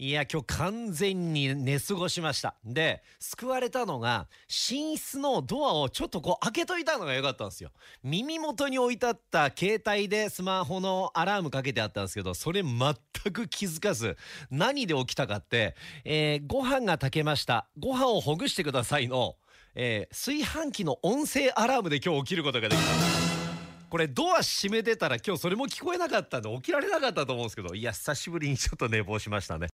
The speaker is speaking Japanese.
いや今日完全に寝過ごしました。で救われたのが寝室のドアをちょっとこう開けといたのが良かったんですよ。耳元に置いてあった携帯でスマホのアラームかけてあったんですけどそれ全く気づかず何で起きたかって、えーご飯が炊けました。ご飯をほぐしてくださいの、えー炊飯器の音声アラームで今日起きることができた。これドア閉めてたら今日それも聞こえなかったんで起きられなかったと思うんですけどいや久しぶりにちょっと寝坊しましたね。